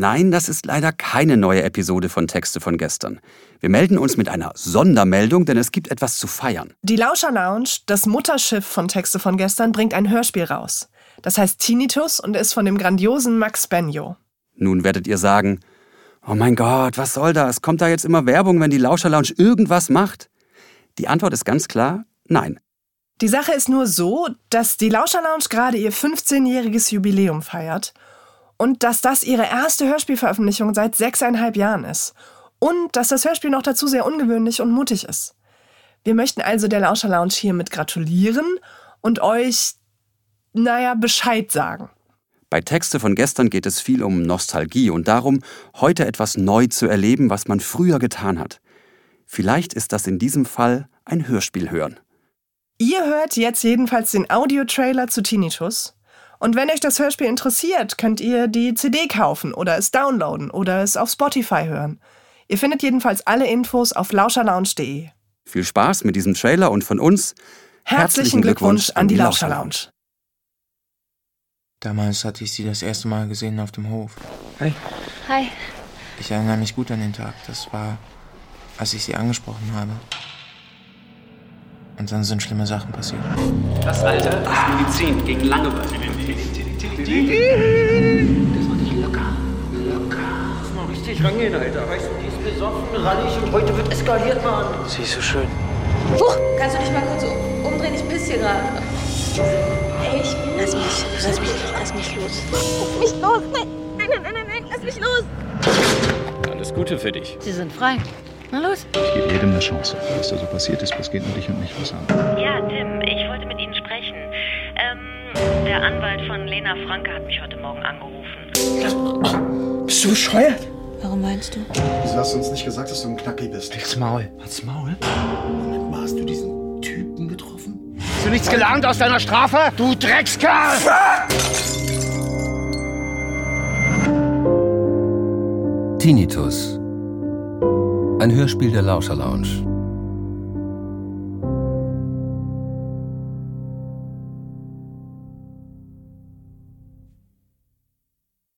Nein, das ist leider keine neue Episode von Texte von gestern. Wir melden uns mit einer Sondermeldung, denn es gibt etwas zu feiern. Die Lauscher Lounge, das Mutterschiff von Texte von gestern, bringt ein Hörspiel raus. Das heißt Tinnitus und ist von dem grandiosen Max Benjo. Nun werdet ihr sagen, oh mein Gott, was soll das? Kommt da jetzt immer Werbung, wenn die Lauscher Lounge irgendwas macht? Die Antwort ist ganz klar, nein. Die Sache ist nur so, dass die Lauscher Lounge gerade ihr 15-jähriges Jubiläum feiert und dass das ihre erste Hörspielveröffentlichung seit sechseinhalb Jahren ist. Und dass das Hörspiel noch dazu sehr ungewöhnlich und mutig ist. Wir möchten also der Lauscher Lounge hiermit gratulieren und euch, naja, Bescheid sagen. Bei Texte von gestern geht es viel um Nostalgie und darum, heute etwas neu zu erleben, was man früher getan hat. Vielleicht ist das in diesem Fall ein Hörspiel hören. Ihr hört jetzt jedenfalls den Audiotrailer zu Tinnitus und wenn euch das Hörspiel interessiert, könnt ihr die CD kaufen oder es downloaden oder es auf Spotify hören. Ihr findet jedenfalls alle Infos auf lauscherlounge.de. Viel Spaß mit diesem Trailer und von uns herzlichen Glückwunsch an die Lauscher Lounge. Damals hatte ich sie das erste Mal gesehen auf dem Hof. Hi. Hi. Ich erinnere mich gut an den Tag. Das war, als ich sie angesprochen habe. Und dann sind schlimme Sachen passiert. Das Alter ist Medizin gegen Langeweile. Das war nicht locker. Locker. Lass mal richtig rangehen, Alter. Weißt du, die ist besoffen, rallig und heute wird eskaliert, Mann. Sie ist so schön. Huch, kannst du dich mal kurz umdrehen? Ich piss hier gerade. Ey, ich will Lass mich, lass mich, lass mich los. Lass mich los. Nein, nein, nein, nein, nein, lass mich los. Alles Gute für dich. Sie sind frei. Na los. Ich gebe jedem eine Chance. Was da so passiert ist, das geht nur dich und mich was an. Ja, Tim, ich wollte mit Ihnen sprechen. Ähm, der Anwalt von Lena Franke hat mich heute Morgen angerufen. Bist du bescheuert? Warum meinst du? Wieso hast du uns nicht gesagt, dass du ein Knacki bist? Halt's Maul. Halt's Maul? Moment mal, hast du diesen Typen getroffen? Hast du nichts gelernt aus deiner Strafe? Du Dreckskerl! Tinnitus. Ein Hörspiel der Lauscher Lounge.